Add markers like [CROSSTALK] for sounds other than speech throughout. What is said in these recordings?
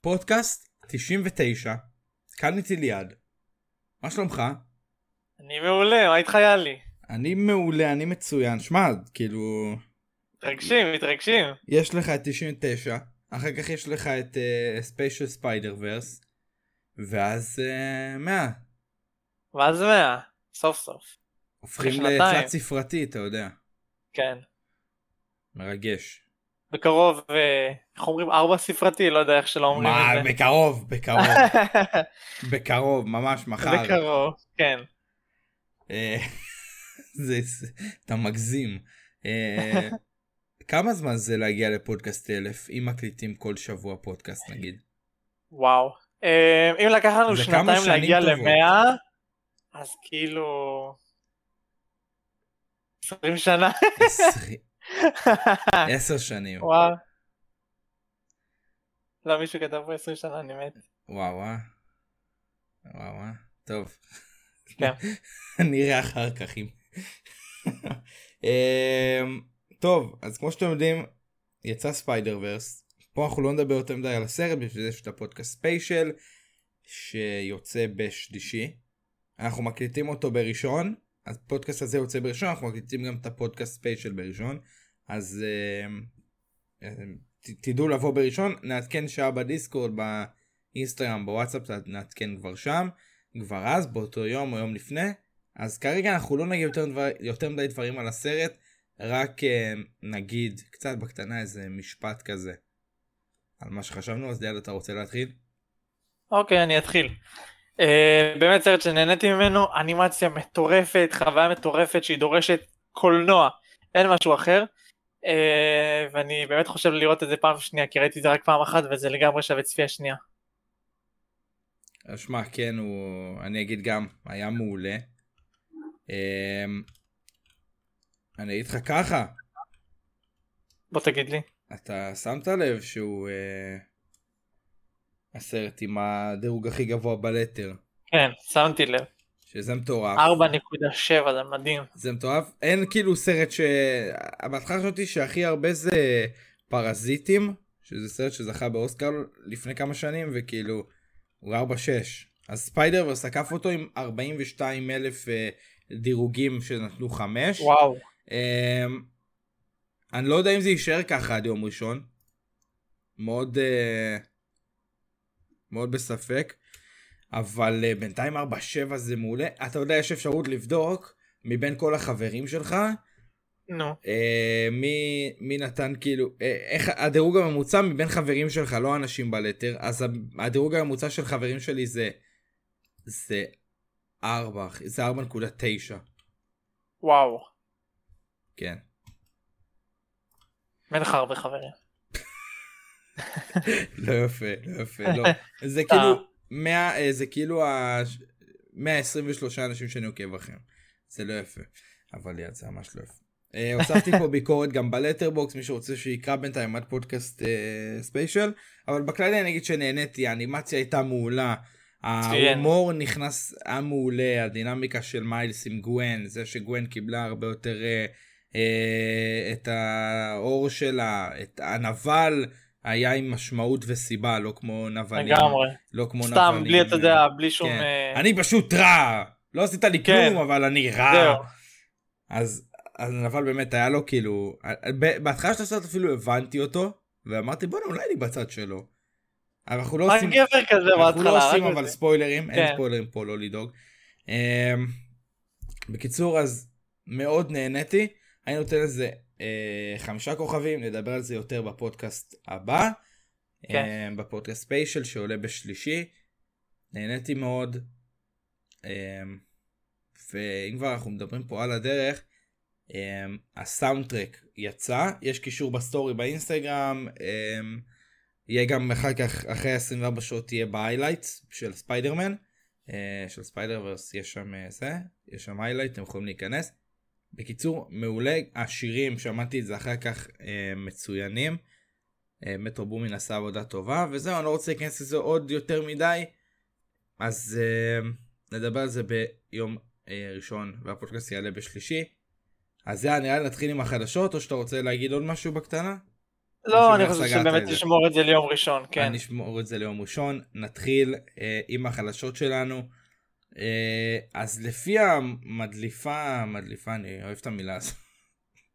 פודקאסט 99, כאן איתי ליעד. מה שלומך? אני מעולה, מה איתך יאלי? אני מעולה, אני מצוין. שמע, כאילו, מתרגשים, מתרגשים. יש לך את 99, אחר כך יש לך את special Spider-Verse, ואז אה, 100. ואז מאה, סוף סוף. הופכים. לתלת ספרתי, אתה יודע. כן. מרגש. בקרוב, אה, איך אומרים? ארבע ספרתי? לא יודע איך שלא אומרים מה, את זה. בקרוב, בקרוב, [LAUGHS] בקרוב, ממש מחר. בקרוב, כן. אה, [LAUGHS] זה, זה, אתה מגזים. אה, [LAUGHS] כמה זמן זה להגיע לפודקאסט אלף, אם מקליטים כל שבוע פודקאסט נגיד? וואו. אם לקח לנו שנתיים להגיע. למאה, אז כאילו... 20 שנה. עשרים- [LAUGHS] עשר שנים. וואו. לא, מישהו כתב פה 20 שנה, אני מת. וואו וואו. וואו וואו. טוב. כן. [LAUGHS] נראה אחר כך אם... [LAUGHS] אמ, טוב, אז כמו שאתם יודעים, יצא Spider-Verse. פה אנחנו לא נדבר יותר מדי על הסרט, בשביל זה יש את הפודקאסט special, שיוצא בשלישי. אנחנו מקליטים אותו בראשון, הפודקאסט הזה יוצא בראשון, אנחנו מקליטים גם את הפודקאסט special בראשון. אז אמ, ת- תדעו לבוא בראשון, נעדכן שעה בדיסקורד, באינסטגרם, בוואטסאפ, נעדכן כבר שם, כבר אז, באותו יום או יום לפני. אז כרגע אנחנו לא נגיד יותר, דבר, יותר מדי דברים על הסרט, רק אה, נגיד קצת בקטנה איזה משפט כזה על מה שחשבנו, אז ליעד אתה רוצה להתחיל? אוקיי, אני אתחיל. Uh, באמת סרט שנהניתי ממנו, אנימציה מטורפת, חוויה מטורפת שהיא דורשת קולנוע, אין משהו אחר. Uh, ואני באמת חושב לראות את זה פעם שנייה, כי ראיתי את זה רק פעם אחת וזה לגמרי שווה צפייה שנייה. אז שמע, כן, הוא, אני אגיד גם, היה מעולה. אה, אני אגיד לך ככה, בוא תגיד לי. אתה שמת לב שהוא אה, הסרט עם הדירוג הכי גבוה בלטר, כן, שמתי לב. שזה מטורף. 4.7 זה מדהים. זה מטורף. אין כאילו סרט ש... בהתחלה חשבתי שהכי הרבה זה פרזיטים, שזה סרט שזכה באוסקר לפני כמה שנים, וכאילו הוא 4-6. אז ספיידר ורס עקף אותו עם 42 אלף אה, דירוגים שנתנו 5. וואו. אמ, אני לא יודע אם זה יישאר ככה עד יום ראשון. מאוד אה, מאוד בספק. אבל אה, בינתיים 4-7 זה מעולה. אתה יודע, יש אפשרות לבדוק מבין כל החברים שלך, נו. אה, מי, מי נתן כאילו, אה, איך הדירוג הממוצע מבין חברים שלך, לא אנשים בלטר, אז הדירוג הממוצע של חברים שלי זה, זה 4, אחי, זה 4.9, וואו. כן. אין לך הרבה חברים. לא יפה, לא יפה, לא. [LAUGHS] זה כאילו, 100, אה, זה כאילו ה... 123 אנשים שאני עוקב אחריהם. זה לא יפה. אבל זה ממש לא יפה. אה, הוספתי פה ביקורת גם ב Letterboxd, מי שרוצה שיקרא בינתיים עד פודקאסט אה, special. אבל בכללי אני אגיד שנהניתי, האנימציה הייתה מעולה. ההומור נכנס, היה מעולה, הדינמיקה של מיילס עם גווין, זה שגווין קיבלה הרבה יותר את האור שלה, את הנבל היה עם משמעות וסיבה, לא כמו נבלים. לגמרי. לא כמו סתם, נבלים. בלי, אתה יודע, בלי שום... כן. אה, אני פשוט רע! לא עשית לי כן. כלום, אבל אני רע. זהו. אז, אז נבל באמת היה לו כאילו, בהתחלה של הסרט אפילו הבנתי אותו, ואמרתי בוא'נה אולי אני בצד שלו. אבל אנחנו לא עושים, גבר כזה אנחנו בהתחלה. לא עושים אבל. ספוילרים, אין כן. ספוילרים פה לא לדאוג. אמ, בקיצור אז מאוד נהניתי, אני נותן לזה חמישה כוכבים, נדבר על זה יותר בפודקאסט הבא, כן. אמ, בפודקאסט ספיישל שעולה בשלישי, נהניתי מאוד. אמ, ואם כבר אנחנו מדברים פה על הדרך, אמ, הסאונדטרק יצא, יש קישור בסטורי באינסטגרם, יהיה גם אחר כך, אחרי 24 שעות תהיה ב highlights של ספיידרמן, אה, של Spider-Verse, יש שם אה, זה, יש שם highlight, אתם יכולים להיכנס. בקיצור, מעולה, השירים, שמעתי את זה אחר כך, אה, מצוינים. אה, Metro Boomin עשה עבודה טובה, וזהו, אני לא רוצה להיכנס לזה עוד יותר מדי, אז אה, נדבר על זה ביום אה, ראשון, והפודקאסט יעלה בשלישי. אז זה נראה לי נתחיל עם החדשות, או שאתה רוצה להגיד עוד משהו בקטנה? לא, אני חושב שבאמת? נשמור את זה ליום ראשון, כן. אני אשמור את זה ליום ראשון. נתחיל אה, עם החדשות שלנו. אה, אז לפי המדליפה, מדליפה, אני אוהב את המילה הזאת.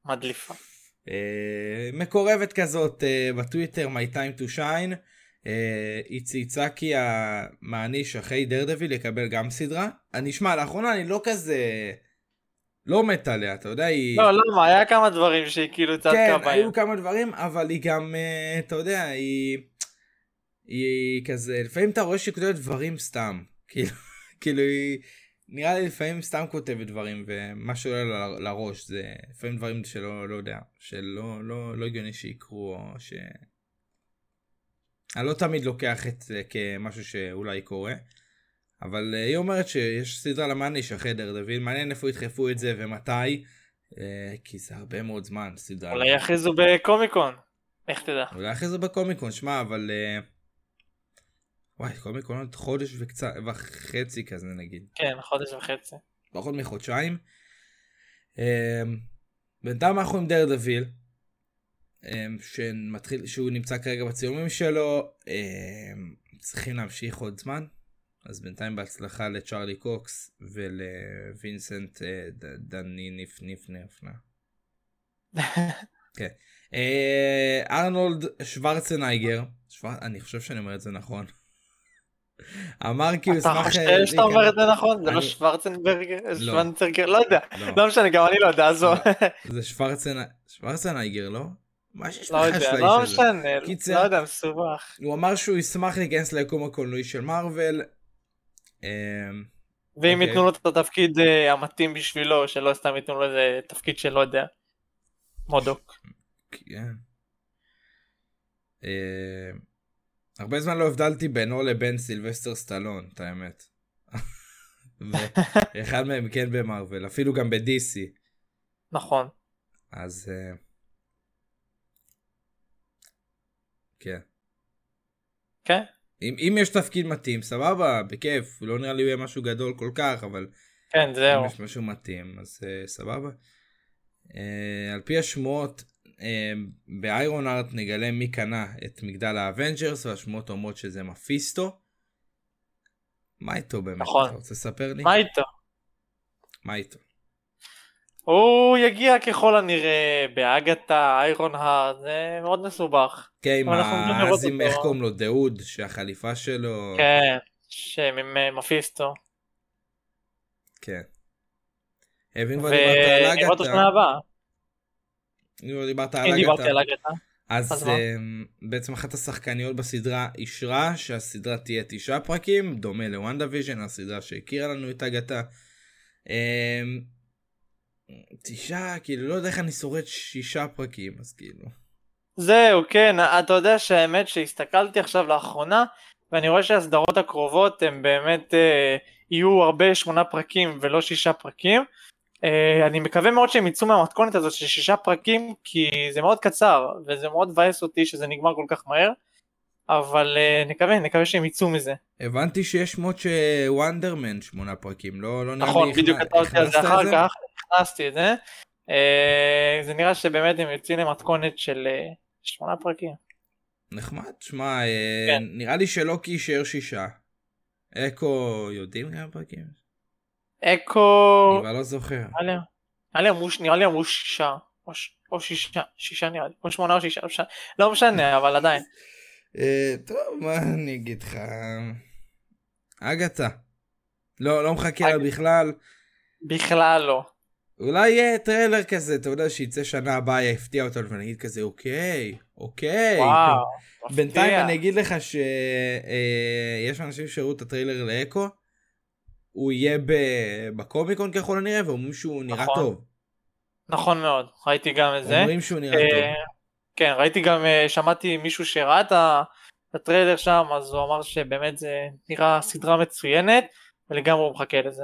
מדליפה. אה, מקורבת כזאת אה, בטוויטר, My Time to Shine. היא צייצה כי המעניש אחרי דרדביל יקבל גם סדרה. אני שמע, לאחרונה אני לא כזה... לא מת עליה, אתה יודע, היא... לא, למה? היה כמה דברים שהיא כאילו צדקה כן, בהם. היו כמה דברים, אבל היא גם, אתה יודע, היא... היא כזה, לפעמים אתה רואה שהיא כותבת דברים סתם. כאילו, כאילו היא... נראה לי לפעמים סתם כותבת דברים, ומה שעולה לה ל- לראש זה לפעמים דברים שלא, לא יודע, שלא לא, לא הגיוני שיקרו, או ש... אני לא תמיד לוקח את זה כמשהו שאולי קורה. אבל אה, היא אומרת שיש סדרה ל Punisher אחרי Daredevil, מעניין איפה ידחפו את זה ומתי, אה, כי זה הרבה מאוד זמן, סדרה. אולי יכריזו ב Comic-Con. איך תדע? אולי אחרי זה ב Comic-Con, שמע, אבל... אה, וואי, Comic-Con עוד חודש וקצת, וחצי כזה נגיד. כן, חודש וחצי. פחות מחודשיים. אה, בינתיים אנחנו עם Daredevil, אה, שמתחיל, שהוא נמצא כרגע בצילומים שלו, אה, צריכים להמשיך עוד זמן. אז בינתיים בהצלחה לצ'ארלי קוקס ולווינסנט אה, דני ניף ניף נפנה. [LAUGHS] כן. אה, ארנולד שוורצנייגר, שוור... אני חושב שאני אומר את זה נכון. אמר כי הוא אתה. חושב אה, שאתה אומר את זה נכון? זה לא שוורצנברגר? לא. שוונצרגר? לא יודע. לא, לא משנה, גם אני לא יודע, עזוב. [LAUGHS] זה שוורצנ- שוורצנייגר, לא? מה שיש לא לך יודע, של לא הזה? משנה. לא יודע, מסובך. הוא אמר שהוא ישמח להיכנס ליקום הקולנועי של מארוול. אה, ואם אוקיי. ייתנו לו את התפקיד אה, המתאים בשבילו, שלא סתם ייתנו לו איזה תפקיד שלא יודע. מודוק. כן. הרבה זמן לא הבדלתי בינו לבין סילבסטר סטלון, את האמת. [LAUGHS] ואחד מהם כן במארוול, אפילו גם ב-DC. נכון. אז... אה, כן. כן? אם, אם יש תפקיד מתאים, סבבה, בכיף. לא נראה לי יהיה משהו גדול כל כך, אבל כן, זהו. אם יש משהו מתאים, אז אה, סבבה. אה, על פי השמועות, אה, ב Ironheart נגלה מי קנה את מגדל ה Avengers, והשמועות אומרות שזה מפיסטו. מה איתו באמת? נכון. אתה רוצה לספר לי? מה איתו? מה איתו? הוא יגיע ככל הנראה באגתה, איירון הארד, זה מאוד מסובך. כן, עם אבל אנחנו ה... נראה אז עם אותו. איך קוראים לו? דאוד, שהחליפה שלו... כן, עם אה. כן. ואם כבר דיברת על ונראה אותו אגתה, שנה הבאה. אם כבר דיברת על דיברתי אגתה, אגתה. אז אז um, בעצם אחת השחקניות בסדרה אישרה שהסדרה תהיה תשעה פרקים, דומה ל WandaVision, הסדרה שהכירה לנו את אגתה. אמ, תשעה, כאילו לא יודע איך אני שורד שישה פרקים, אז כאילו. זהו, כן, אתה יודע שהאמת שהסתכלתי עכשיו לאחרונה, ואני רואה שהסדרות הקרובות הם באמת אה, יהיו הרבה שמונה פרקים ולא שישה פרקים. אה, אני מקווה מאוד שהם יצאו מהמתכונת הזאת של שישה פרקים, כי זה מאוד קצר, וזה מאוד מבאס אותי שזה נגמר כל כך מהר, אבל אה, נקווה, נקווה שהם יצאו מזה. הבנתי שיש שמות שוונדרמן שמונה פרקים, לא, לא נראה נכון, לי בדיוק כתבתי על זה אחר כך, הכנסתי את זה. אה, זה נראה שבאמת הם יוצאים למתכונת של אה, שמונה פרקים. נחמד, שמע, אה, כן. נראה לי שלא כי יישאר שישה. אקו יודעים כמה פרקים? אקו... אני לא זוכר. נראה לי- אמרו- שישה, או שישה, שישה נראה לי, או שמונה או שישה, לא משנה- לא [LAUGHS] אבל עדיין. אה, טוב, מה אני אגיד לך? אגתה. לא, לא מחכה לה. בכלל. בכלל לא. אולי יהיה טריילר כזה, אתה יודע, שיצא שנה הבאה, יפתיע אותנו ונגיד כזה, אוקיי, אוקיי. וואו, [LAUGHS] בינתיים מפתיע. אני אגיד לך שיש אנשים שראו את הטריילר לאקו, הוא יהיה ב- ב Comic-Con ככל הנראה, ואומרים שהוא נראה נכון. טוב. נכון מאוד, ראיתי גם את זה. אומרים שהוא נראה אה, טוב. כן, ראיתי גם, אה, שמעתי מישהו שראה את הטריילר שם, אז הוא אמר שבאמת זה נראה סדרה מצוינת, ולגמרי הוא מחכה לזה.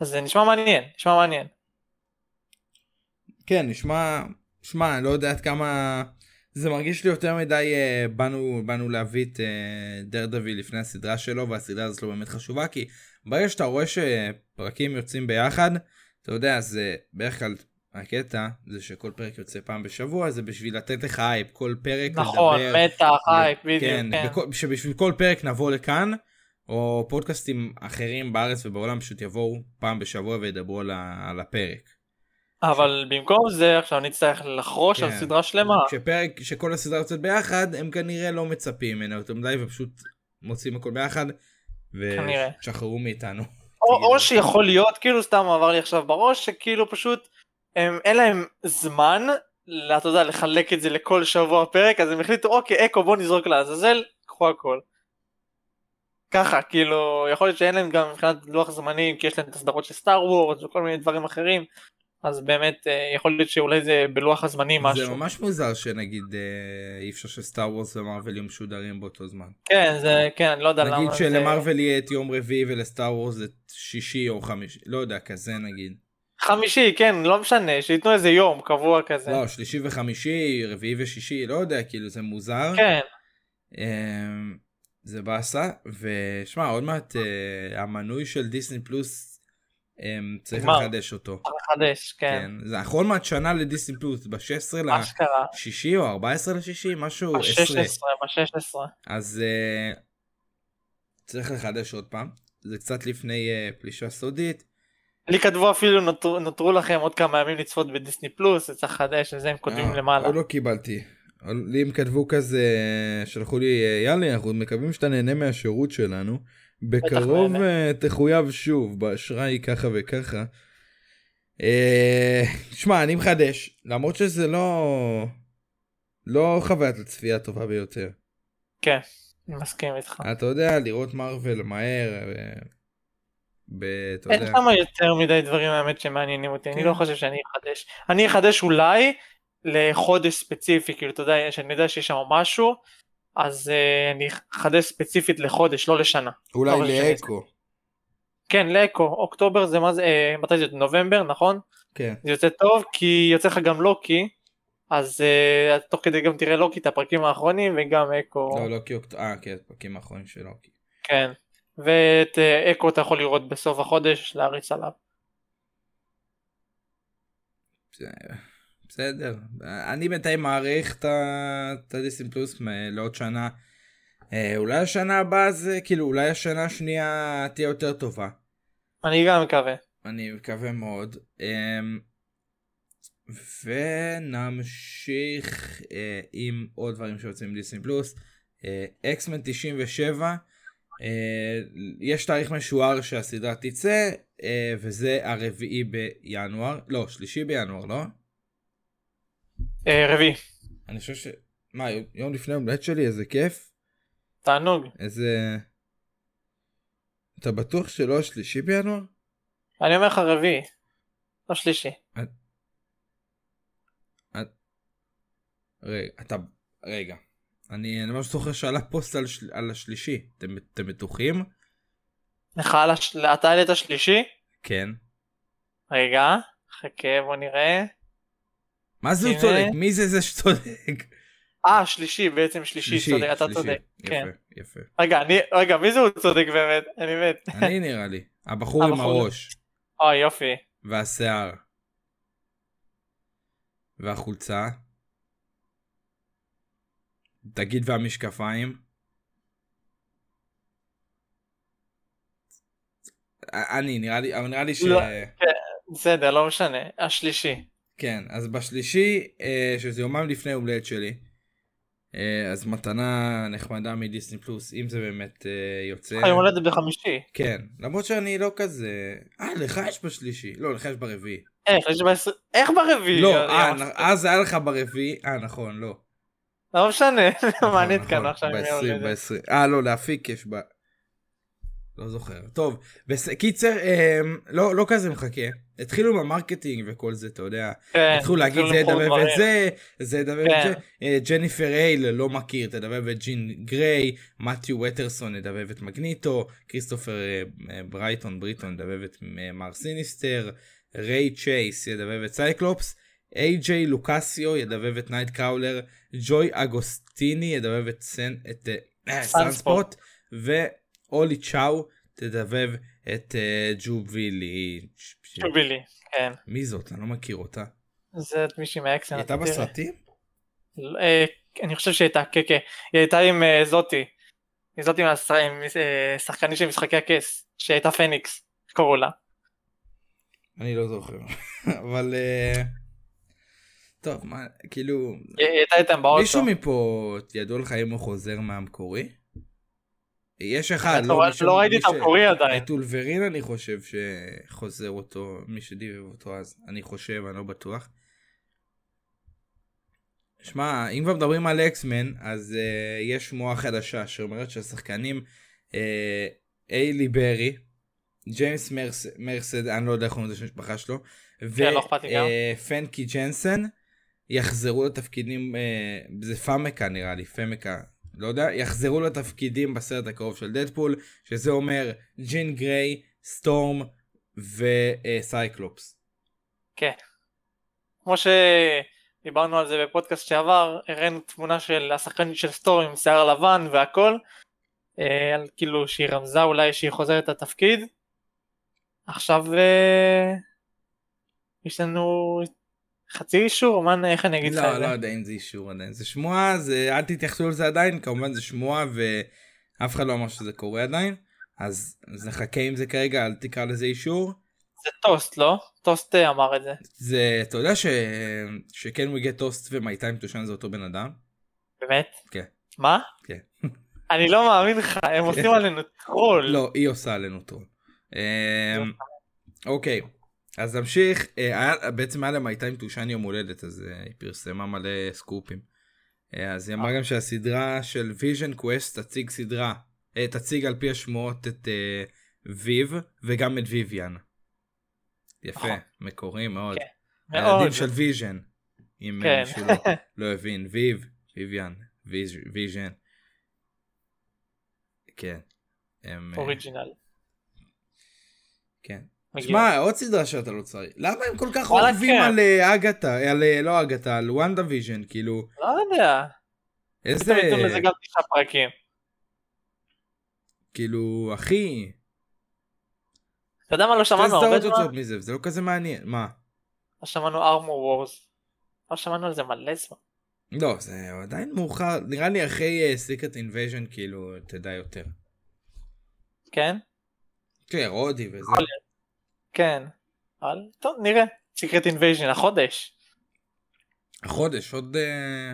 אז זה נשמע מעניין, נשמע מעניין. כן, נשמע, שמע, אני לא יודע עד כמה... זה מרגיש לי יותר מדי, אה, באנו, באנו להביא את אה, דרדוויל לפני הסדרה שלו, והסדרה הזאת לא באמת חשובה, כי ברגע שאתה רואה שפרקים יוצאים ביחד, אתה יודע, זה בערך כלל, הקטע זה שכל פרק יוצא פעם בשבוע, זה בשביל לתת לך הייפ, כל פרק נכון, לדבר. מתח, הייפ, בדיוק, כן, כן. בכל, שבשביל כל פרק נבוא לכאן, או פודקאסטים אחרים בארץ ובעולם פשוט יבואו פעם בשבוע וידברו על, ה, על הפרק. אבל במקום זה עכשיו נצטרך לחרוש על כן. סדרה שלמה. כשפרק, שכל הסדרה יוצאת ביחד, הם כנראה לא מצפים ממנו יותר מדי ופשוט מוציאים הכל ביחד. ושחררו מאיתנו. או, או שיכול להיות, כאילו סתם עבר לי עכשיו בראש, שכאילו פשוט הם, אין להם זמן, אתה יודע, לחלק את זה לכל שבוע פרק, אז הם החליטו, אוקיי, אקו בוא נזרוק לעזאזל, קחו הכל. ככה, כאילו, יכול להיות שאין להם גם מבחינת לוח זמנים, כי יש להם את הסדרות של Star Wars וכל מיני דברים אחרים, אז באמת אה, יכול להיות שאולי זה בלוח הזמנים משהו. זה ממש מוזר שנגיד אה, אי אפשר ש Star Wars ומארוול יהיו משודרים באותו זמן. כן, זה, כן, אני לא יודע למה. נגיד שלמארוול יהיה את יום רביעי ול Star Wars זה שישי או חמישי, לא יודע, כזה נגיד. חמישי, כן, לא משנה, שייתנו איזה יום קבוע כזה. לא, שלישי וחמישי, רביעי ושישי, לא יודע, כאילו זה מוזר. כן, אמ, זה באסה, ושמע, עוד מעט אה, המנוי של דיסני פלוס צריך נגמר. לחדש אותו. מחדש, כן. כן, זה מעט שנה לדיסני פלוס, ב-16 אשכרה. לשישי או 14 לשישי, משהו 10. ב-16, ב-16. אז אה, צריך לחדש עוד פעם. זה קצת לפני אה, פלישה סודית. לי כתבו אפילו נותרו, נותרו לכם עוד כמה ימים לצפות בדיסני פלוס, זה צריך לחדש, וזה הם כותבים אה, למעלה. עוד לא קיבלתי. לי הם כתבו כזה, שלחו לי, יאללה, אנחנו מקווים שאתה נהנה מהשירות שלנו. בקרוב. אה, תחויב שוב, באשראי ככה וככה. אה, שמע, אני מחדש, למרות שזה לא... לא חוויית הצפייה הטובה ביותר. כן, אני מסכים איתך. אתה יודע, לראות מארוול מהר, אה, ב... אתה אין יודע, שם יותר מדי דברים האמת שמעניינים אותי, אני כן. לא חושב שאני אחדש. אני אחדש אולי לחודש ספציפי, כאילו אתה יודע, שאני יודע שיש שם משהו, אז אה, אני אחדש ספציפית לחודש, לא לשנה. אולי לא לאקו. כן, לאקו, אוקטובר זה מה זה, אה, מתי זה? נובמבר, נכון? כן. זה יוצא טוב כי יוצא לך גם לוקי אז uh, תוך כדי גם תראה לוקי את הפרקים האחרונים וגם אקו לא, לא כי אוקט... אה, כן, הפרקים האחרונים של לוקי. כן ואת uh, אקו אתה יכול לראות בסוף החודש להריץ עליו. בסדר. בסדר. אני בינתיים מעריך את ה- את הדיסני פלוס לעוד שנה. אה, אולי השנה הבאה זה, כאילו, אולי השנה השנייה תהיה יותר טובה. אני גם מקווה. אני מקווה מאוד. אמ, ונמשיך אה, עם עוד דברים שיוצאים מדיסני פלוס. אקסמן 97, אה, יש תאריך משוער שהסדרה תצא, אה, וזה הרביעי בינואר, לא, שלישי בינואר, לא? Uh, רביעי אני חושב ש... מה, יום לפני יום הולדת שלי, איזה כיף? תענוג איזה... אתה בטוח שלא השלישי בינואר? אני אומר לך רביעי לא שלישי. רגע, אתה... רגע. אני, אני ממש זוכר שעלה פוסט על, של... על השלישי. אתם, אתם בטוחים? לך על הש... אתה העלית שלישי? כן. רגע חכה בוא נראה. מה זה הוא הנה. צודק? מי זה זה שצודק? אה שלישי בעצם שלישי, צודק אתה. צודק. כן. יפה. רגע אני רגע מי זה הוא צודק באמת אני מת. אני נראה לי. הבחור עם הראש. אוי יופי. והשיער. והחולצה. תגיד והמשקפיים. אני נראה לי אבל נראה לי ש... לא. בסדר לא משנה השלישי. כן אז בשלישי אה, שזה יומיים לפני הולדת שלי. אה, אז מתנה נחמדה מדיסני פלוס אם זה באמת אה, יוצא. יום הולדת בחמישי. כן למרות שאני לא כזה אה לך יש בשלישי לא לך יש ברביעי. איך יש בעשר... איך ברביעי? לא אז היה לך ברביעי אה נכון לא. לא משנה. [LAUGHS] נכון, מעניין נכון, עכשיו עם יום ב-20, הולדת. ב-20. אה לא להפיק יש ב... לא זוכר טוב. קיצר אה, לא לא כזה מחכה התחילו עם ה marketing וכל זה, אתה יודע. כן, התחילו להגיד זה ידבב דברים. את זה, זה ידבב כן. את זה. אה, ג'ניפר הייל לא מכיר, תדבב את ג'ין גריי, מתיו ווטרסון ידבב את מגניטו, כריסטופר אה, אה, ברייטון בריטון ידבב את מר סיניסטר, ריי צ'ייס ידבב את סייקלופס, איי-ג'יי לוקאסיו ידבב את נייט קראולר, ג'וי אגוסטיני ידבב את סן- את, ואולי צ'או תדבב את אה, ג'ובילי. שובילי, כן. מי זאת? אני לא מכיר אותה. זה את מישהי מהאקסן. היא הייתה. בסרטים? אה, אני חושב שהיא הייתה, כן, כן. היא הייתה עם אה, זאתי. היא זאתי עם אה, שחקנית של משחקי הכס, שהייתה פניקס, קראו לה. אני לא זוכר. [LAUGHS] אבל... אה, טוב, מה, כאילו... היא היא הייתה איתם באוטו. מישהו מפה ידוע לך אם הוא חוזר מהמקורי? יש אחד, לא, מישהו- לא ראיתי מי את המקורי עדיין. את אולברין אני חושב שחוזר אותו, מי שדיבב אותו אז, אני חושב, אני לא בטוח. שמע, אם כבר מדברים על אקסמן, אז uh, יש שמועה חדשה שאומרת שהשחקנים uh, איילי ברי, ג'יימס מרס, מרסד, אני לא יודע איך קוראים לזה של המשפחה שלו, כן, לא גם. ופנקי ג'נסן יחזרו לתפקידים, uh, זה פאמקה נראה לי, פמקה, לא יודע, יחזרו לתפקידים בסרט הקרוב של דדפול, שזה אומר ג'ין גריי, סטורם וסייקלופס. כן. כמו שדיברנו על זה בפודקאסט שעבר, הראינו תמונה של השחקנית של סטור עם שיער לבן והכל, אה, על כאילו שהיא רמזה אולי שהיא חוזרת לתפקיד. עכשיו אה, יש לנו חצי אישור, מה, איך אני אגיד לך לא, את לא זה? יודע אם זה אישור עדיין. זה שמועה, זה, אל תתייחסו לזה עדיין, כמובן זה שמועה ואף אחד לא אמר שזה קורה עדיין. אז, אז נחכה עם זה כרגע, אל תקרא לזה אישור. זה טוסט, לא? טוסט אה, אמר את זה. זה, אתה יודע ש... שכן הוא הגיע טוסט ו My Time to Shine זה אותו בן אדם? באמת? כן. מה? כן. אני לא מאמין לך, הם עושים עלינו טרול. לא, היא עושה עלינו טרול. אמ, אוקיי, אז נמשיך. אה, היה- בעצם היה ל My Time to Shine יום הולדת, אז אה, היא פרסמה מלא סקופים. אה, אז היא אמרה גם שהסדרה של Vision Quest תציג סדרה, תציג על פי השמועות את ויב וגם את ויויאן. יפה. מקורי מאוד. כן, הילדים מאוד. של ויז'ן. אם כן. מישהו לא- [LAUGHS] לא הבין, ויב, ויויאן, ויז- ויז'ן. כן. Original. כן. שמע, עוד סדרה שאתה לא צריך. למה הם כל כך אוהבים כן. על אה, אגתה, על אה, לא אגתה, על WandaVision, כאילו, לא יודע. איזה, לזה גם תשעה פרקים. כאילו, אחי, אתה יודע מה לא שמענו הרבה זמן? מזה, וזה לא כזה מעניין, מה? לא שמענו Armor Wars. לא שמענו על זה מלא זמן. לא, זה עדיין מאוחר, נראה לי אחרי Secret Invasion, כאילו, תדע יותר. כן? כן, רודי וזה. כן. אבל טוב נראה. Secret Invasion החודש. החודש, עוד... אה,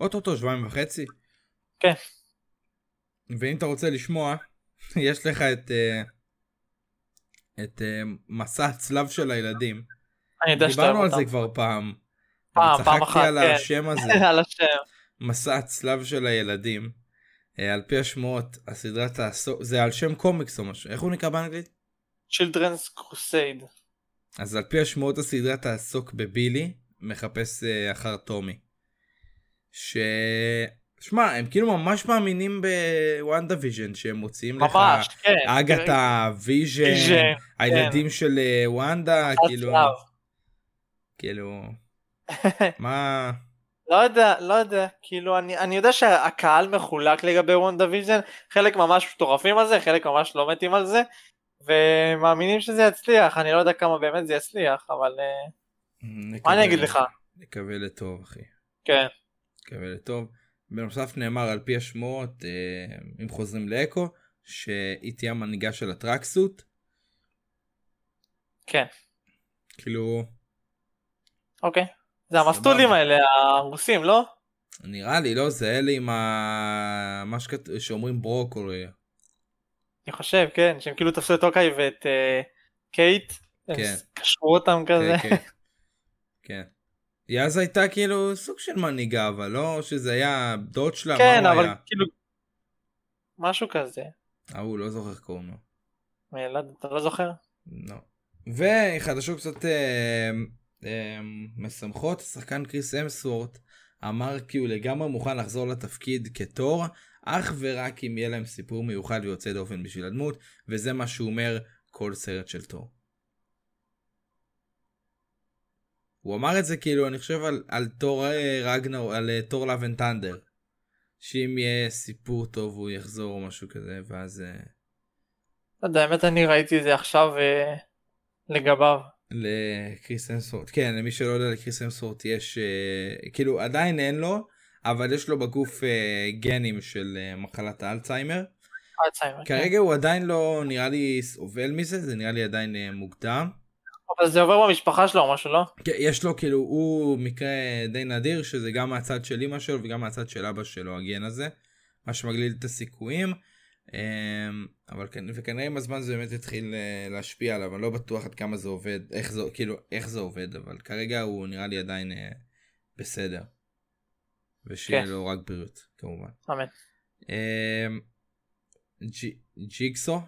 אוטוטו, שבועיים וחצי. כן. ואם אתה רוצה לשמוע, [LAUGHS] יש לך את... אה, את אה, מסע הצלב של הילדים. אני יודע שאתה דיברנו אוהב על זה אותם. כבר פעם. פעם, פעם צחקתי אחת, על כן. השם הזה, [LAUGHS] על השם. מסע הצלב של הילדים. על פי השמועות, הסדרה תעסוק, זה על שם קומיקס או משהו, איך הוא נקרא באנגלית? Children's Crusade. אז על פי השמועות הסדרה תעסוק בבילי, מחפש אה, אחר טומי. ש... שמע, הם כאילו ממש מאמינים ב WandaVision, שהם מוציאים לך ממש, כן. אגתה, ויז'ן, ויז'ן, הילדים של אה, וונדה, כאילו. כאילו, [LAUGHS] מה... לא יודע, לא יודע, כאילו אני, אני יודע שהקהל מחולק לגבי WandaVision, חלק ממש מטורפים על זה, חלק ממש לא מתים על זה, ומאמינים שזה יצליח, אני לא יודע כמה באמת זה יצליח, אבל אה, מה אני אגיד לך? נקווה לטוב, אחי. כן, נקווה לטוב. בנוסף נאמר על פי השמועות, אה, אם חוזרים לאקו, שהיא תהיה המנהיגה של ה Tracksuit. כן, כאילו, אוקיי. זה המסטולים האלה, הרוסים, לא? נראה לי, לא, זה אלה עם ה... מה שכת... שאומרים ברוקולי. אני חושב, כן, שהם כאילו תפסו את אוקיי ואת אה, קייט, הם כן. קשרו אותם כזה. כן, כן. כן. היא אז הייתה כאילו סוג של מנהיגה, אבל לא שזה היה דוד שלה, כן, מה הוא אבל היה? כאילו, משהו כזה. ההוא, לא זוכר קוראים לו. יודע, אתה לא זוכר? לא. וחדשות קצת אה, אה, משמחות, השחקן קריס המסוורת' אמר כי הוא לגמרי מוכן לחזור לתפקיד כתור, אך ורק אם יהיה להם סיפור מיוחד ויוצא דופן בשביל הדמות, וזה מה שהוא אומר כל סרט של תור. הוא אמר את זה כאילו אני חושב על, על תור אה, רגנרוק, על אה, תור Love and Thunder. שאם יהיה סיפור טוב הוא יחזור או משהו כזה ואז אה, לא יודע, האמת אני ראיתי את זה עכשיו אה, לגביו. לקריס אמסוורט כן למי שלא יודע לקריס אמסוורט יש כאילו עדיין אין לו אבל יש לו בגוף אה, גנים של אה, מחלת האלצהיימר. אלצהיימר, כן. כרגע הוא עדיין לא נראה לי סובל מזה זה נראה לי עדיין אה, מוקדם. אבל זה עובר במשפחה שלו או משהו, לא? כן, יש לו כאילו הוא מקרה די נדיר שזה גם מהצד של אמא שלו וגם מהצד של אבא שלו הגן הזה. מה שמגליל את הסיכויים. אמ, אבל וכנראה עם הזמן זה באמת התחיל אה, להשפיע עליו אני לא בטוח עד כמה זה עובד איך זה כאילו איך זה עובד אבל כרגע הוא נראה לי עדיין אה, בסדר. ושיהיה כן. לו רק בריאות כמובן. אמן. אמ, ג'י- ג'יגסו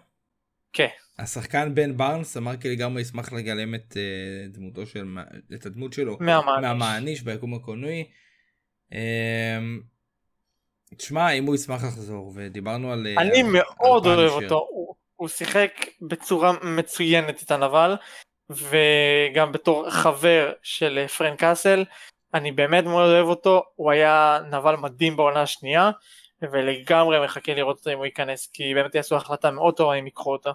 כן. השחקן בן בארנס אמר כי לגמרי ישמח לגלם את אה, דמותו של את הדמות שלו מהמעניש. מהמעניש ביקום הקולנועי. אמ, תשמע אם הוא ישמח לחזור ודיברנו על אה, אני על- מאוד על אוהב. אותו, הוא- הוא שיחק בצורה מצוינת את הנבל, וגם בתור חבר של אה, פרנק קאסל, אני באמת מאוד אוהב אותו, הוא היה נבל מדהים בעונה השנייה, ולגמרי מחכה לראות אותו אם הוא ייכנס, כי באמת יעשו החלטה מאוד טובה אם ייקחו אותו.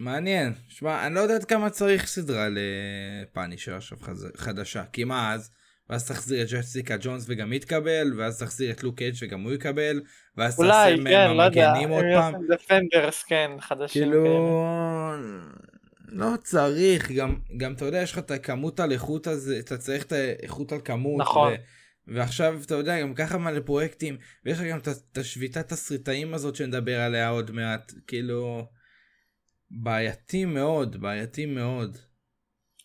מעניין שמע אני לא יודע עד כמה צריך סדרה לפאנישר עכשיו חדשה כי מה אז. ואז תחזיר את ג'סיקה ג'ונס וגם היא תקבל ואז תחזיר את לוק קייג' וגם הוא יקבל ואז אולי, תעשה כן, לא יודע, המגנים עוד הם פעם. יעשו דפנדרס, כן, חדשים כאילו. לא צריך גם גם אתה יודע יש לך את הכמות על איכות הזה אתה צריך את האיכות על כמות נכון. ו, ועכשיו אתה יודע גם ככה מלא פרויקטים ויש לך גם את השביתת תסריטאים הזאת שנדבר עליה עוד מעט כאילו בעייתי מאוד בעייתי מאוד.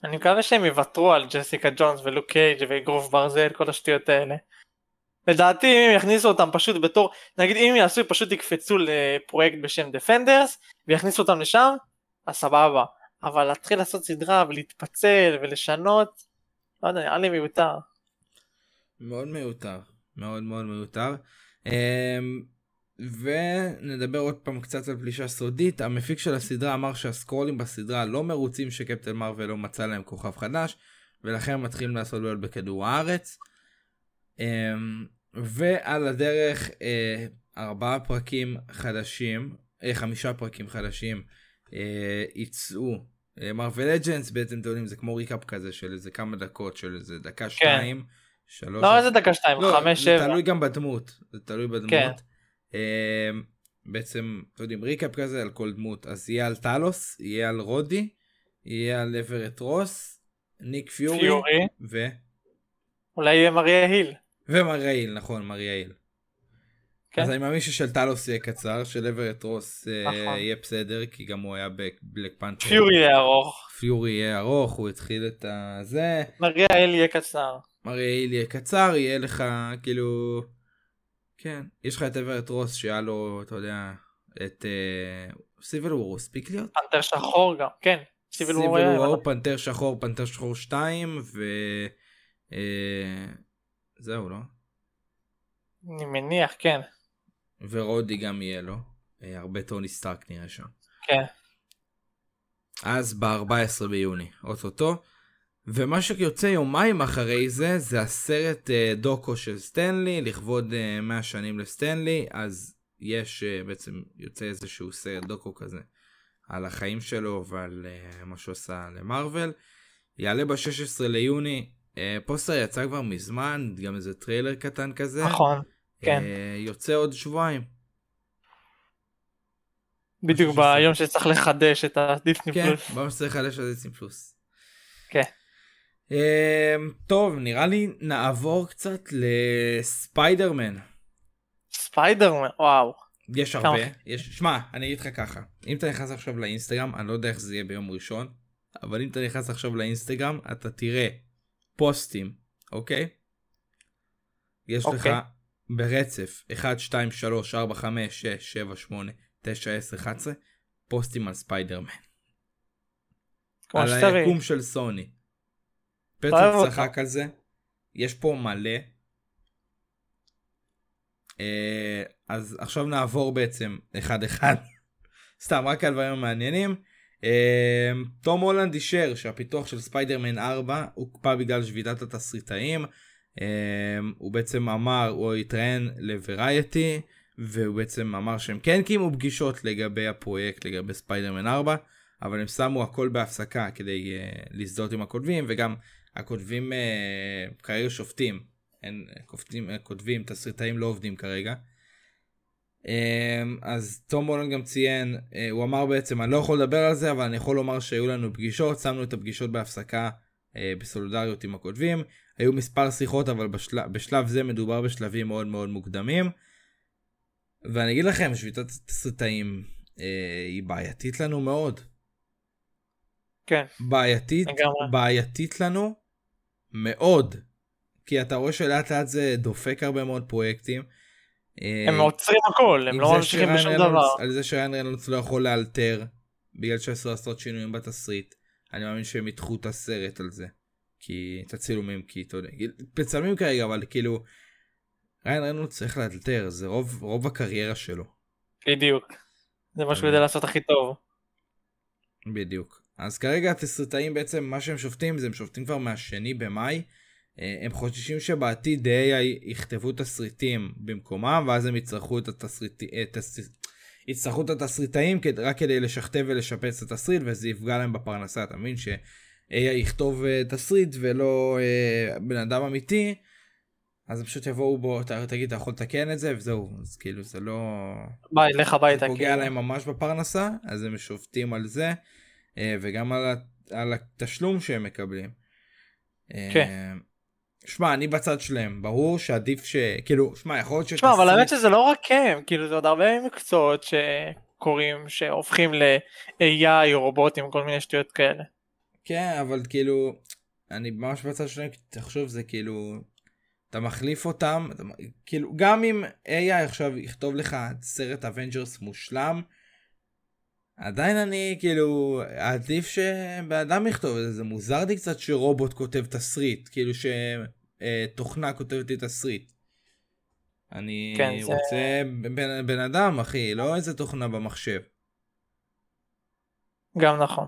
אני מקווה שהם יוותרו על ג'סיקה ג'ונס ולוק קייג' ואגרוף ברזל כל השטויות האלה. לדעתי אם הם יכניסו אותם פשוט בתור נגיד אם יעשו פשוט יקפצו לפרויקט בשם דפנדרס ויכניסו אותם לשם אז סבבה אבל להתחיל לעשות סדרה ולהתפצל ולשנות לא יודע נראה לי מיותר. מאוד מיותר מאוד מאוד מיותר. אמ, ונדבר עוד פעם קצת על פלישה סודית המפיק של הסדרה אמר שהסקרולים בסדרה לא מרוצים שקפטן מרוויל לא מצא להם כוכב חדש ולכן הם מתחילים לעשות בעיות בכדור הארץ. אמ, ועל הדרך אה, ארבעה פרקים חדשים אה, חמישה פרקים חדשים יצאו. מרוויל לג'נס בעצם אתם יודעים זה כמו ריקאפ כזה של איזה כמה דקות של איזה דקה שתיים. שלוש לא איזה דקה שתיים לא, חמש זה שבע. תלוי גם בדמות, זה תלוי בדמות. כן. אמ, בעצם, אתם יודעים, recap כזה על כל דמות, אז יהיה על טלוס, יהיה על רודי, יהיה על אוורט רוס, ניק פיורי, פיורי ו... אולי יהיה מריה היל. ומרייל, נכון, מרייל. כן. אז אני מאמין ששל טלוס יהיה קצר, של אוורט רוס אה, נכון. יהיה בסדר, כי גם הוא היה ב Black Panther. פיורי יהיה ארוך. פיורי יהיה ארוך, הוא התחיל את הזה. מריה היל יהיה קצר. מרייל יהיה קצר, יהיה לך כאילו... כן, יש לך את אברט רוס שהיה לו, אתה יודע, את סיביל וור, הוא הספיק להיות? פנתר שחור גם כן. סיביל וור וור, פנתר שחור, פנתר שחור 2 ו... אה, זהו, לא? אני מניח כן. ורודי גם יהיה לו. אה, הרבה טוני סטארק נראה שם. כן. אז ב-14 ביוני, אוטוטו. ומה שיוצא יומיים אחרי זה, זה הסרט אה, דוקו של סטן לי, לכבוד אה, 100 שנים לסטן לי, אז יש אה, בעצם יוצא איזשהו סרט דוקו כזה על החיים שלו ועל אה, מה שהוא עשה למארוול. יעלה ב-16 ליוני, אה, פוסטר יצא כבר מזמן, גם איזה טריילר קטן כזה. נכון. כן. אה, יוצא עוד שבועיים. בדיוק ביום שצריך לחדש את הדיסני כן, פלוס. בוא נצטרך לחדש על דיסני פלוס. כן. אמ, טוב, נראה לי נעבור קצת לספיידרמן. ספיידרמן וואו. יש כמה? הרבה, יש, שמע, אני אגיד לך ככה, אם אתה נכנס עכשיו לאינסטגרם, אני לא יודע איך זה יהיה ביום ראשון, אבל אם אתה נכנס עכשיו לאינסטגרם, אתה תראה פוסטים, אוקיי? יש לך אוקיי. ברצף 1, 2, 3, 4, 5, 6, 7, 8, 9, 10, 11, פוסטים על ספיידרמן. על. היקום של סוני. פטר. צחק על זה. יש פה מלא. אה, אז עכשיו נעבור בעצם אחד אחד. [LAUGHS] סתם רק על דברים המעניינים. אה, תום הולנד אישר שהפיתוח של ספיידרמן 4 הוקפא בגלל שביתת התסריטאים. אה, הוא בעצם אמר, הוא התראיין לוורייטי, והוא בעצם אמר שהם כן קיימו פגישות לגבי הפרויקט, לגבי ספיידרמן 4, אבל הם שמו הכל בהפסקה כדי uh, להזדהות עם הכותבים, וגם הכותבים uh, כרגע שופטים. אין, כותבים, כותבים, תסריטאים לא עובדים כרגע. Um, אז תום הולנד גם ציין, uh, הוא אמר בעצם, אני לא יכול לדבר על זה, אבל אני יכול לומר שהיו לנו פגישות, שמנו את הפגישות בהפסקה uh, בסולידריות עם הכותבים. היו מספר שיחות, אבל בשל... בשלב זה מדובר בשלבים מאוד מאוד מוקדמים. ואני אגיד לכם, שביתת התסריטאים אה, היא בעייתית לנו מאוד. כן, בעייתית, לגמרי. בעייתית לנו מאוד. כי אתה רואה שלאט לאט זה דופק הרבה מאוד פרויקטים. אה, הם עוצרים הכל, הם לא ממשיכים בשום דבר. על זה שריין רנולדס לא יכול לאלתר, בגלל שאסור לעשות שינויים בתסריט. אני מאמין שהם ידחו את הסרט על זה. כי את הצילומים, כי אתה יודע, מצלמים כרגע, אבל כאילו, ריין רנולדס צריך לאלתר, זה רוב, רוב הקריירה שלו. בדיוק. זה מה אה. שהוא יודע לעשות הכי טוב. בדיוק. אז כרגע התסריטאים בעצם, מה שהם שופטים, זה הם שופטים כבר מהשני במאי. אה, הם חוששים שבעתיד AI יכתבו תסריטים במקומם, ואז הם יצטרכו את התסריטים, יצטרכו את התסריטאים רק כדי לשכתב ולשפץ את התסריט, וזה יפגע להם בפרנסה, אתה מבין? ש-AI יכתוב אה, תסריט ולא אה, בן אדם אמיתי, אז פשוט יבואו בו, תגיד, אתה יכול לתקן את זה, וזהו, אז כאילו זה לא... ביי, לך זה הביתה. פוגע כאילו. להם ממש בפרנסה, אז הם שופטים על זה, אה, וגם על, על התשלום שהם מקבלים. כן. שמע, אני בצד שלהם, ברור שעדיף ש... כאילו, שמע, יכול להיות תשמע, אבל שתסריט- האמת שזה לא רק הם, כאילו זה עוד הרבה מקצועות שקורים, שהופכים ל-AI רובוטים, כל מיני שטויות כאלה. כן, אבל כאילו, אני ממש בצד שלהם, תחשוב, זה כאילו, אתה מחליף אותם, אתה, כאילו, גם אם AI עכשיו יכתוב לך סרט Avengers מושלם, עדיין אני, כאילו, עדיף שבן אדם יכתוב את זה, זה מוזר לי קצת שרובוט כותב תסריט, כאילו שתוכנה כותבת לי תסריט. אני כן, זה- רוצה בן, בן אדם, אחי, לא איזה תוכנה במחשב. גם נכון.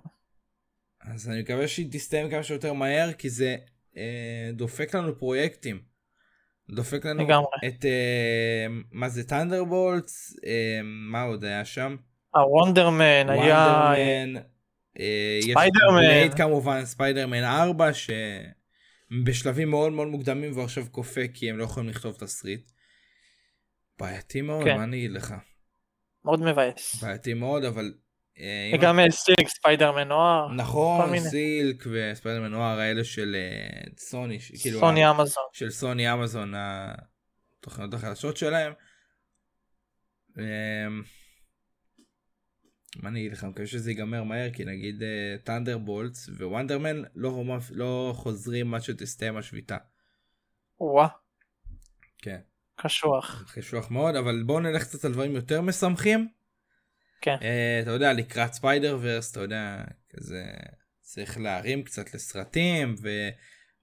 אז אני מקווה שהיא תסתיים כמה שיותר מהר, כי זה אה, דופק לנו פרויקטים. דופק לנו לגמרי. את, אה, מה זה, Thunderbolts, אה, מה עוד היה שם? ה Wonder Man היה... Wonder Man, אה, ספיידרמן. כמובן, ספיידרמן 4, שבשלבים מאוד מאוד מוקדמים והוא עכשיו קפוא כי הם לא יכולים לכתוב תסריט. בעייתי מאוד, כן. מה אני אגיד לך? מאוד מבאס. בעייתי מאוד, אבל... אה, אה, Silk ספיידרמן Noir. נכון. Silk וספיידרמן Noir האלה של אה, סוני, כאילו, סוני אמזון. של סוני אמזון, התוכניות החדשות שלהם. אמ, מה אני אגיד לך, אני מקווה שזה ייגמר מהר, כי נגיד Thunderbolts ו Wonder Man לא, לא חוזרים עד שתסתיים השביתה. וואה, כן, קשוח. קשוח מאוד, אבל בואו נלך קצת על דברים יותר משמחים. כן. אה, אתה יודע, לקראת Spider-Verse, אתה יודע, כזה צריך להרים קצת לסרטים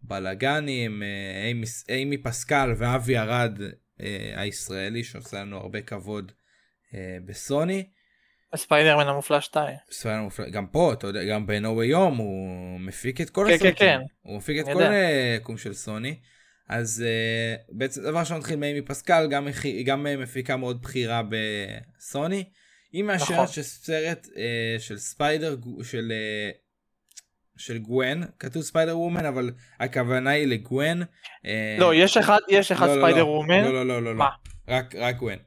ובלאגנים, אה, איימי, איימי פסקל ואבי ארד אה, הישראלי שעושה לנו הרבה כבוד אה, בסוני. ספיידרמן המופלא 2. ספיידר מופלא- גם פה, אתה יודע, גם Way Home הוא מפיק את כל כן, הסרטים. כן, כן. הוא מפיק את כל. היקום של סוני. אז אה, בעצם דבר ראשון נתחיל מאיימי פסקל, גם, גם אה, מפיקה מאוד בכירה בסוני. היא מאשרת נכון. שסרט אה, של Spider, של, אה, של גוון, כתוב Spider-Woman, אבל הכוונה היא לגוון. אה, לא, יש אחד, יש אחד לא, לא, Spider לא. Woman. לא, לא, לא, לא. מה? לא. רק, רק גוון.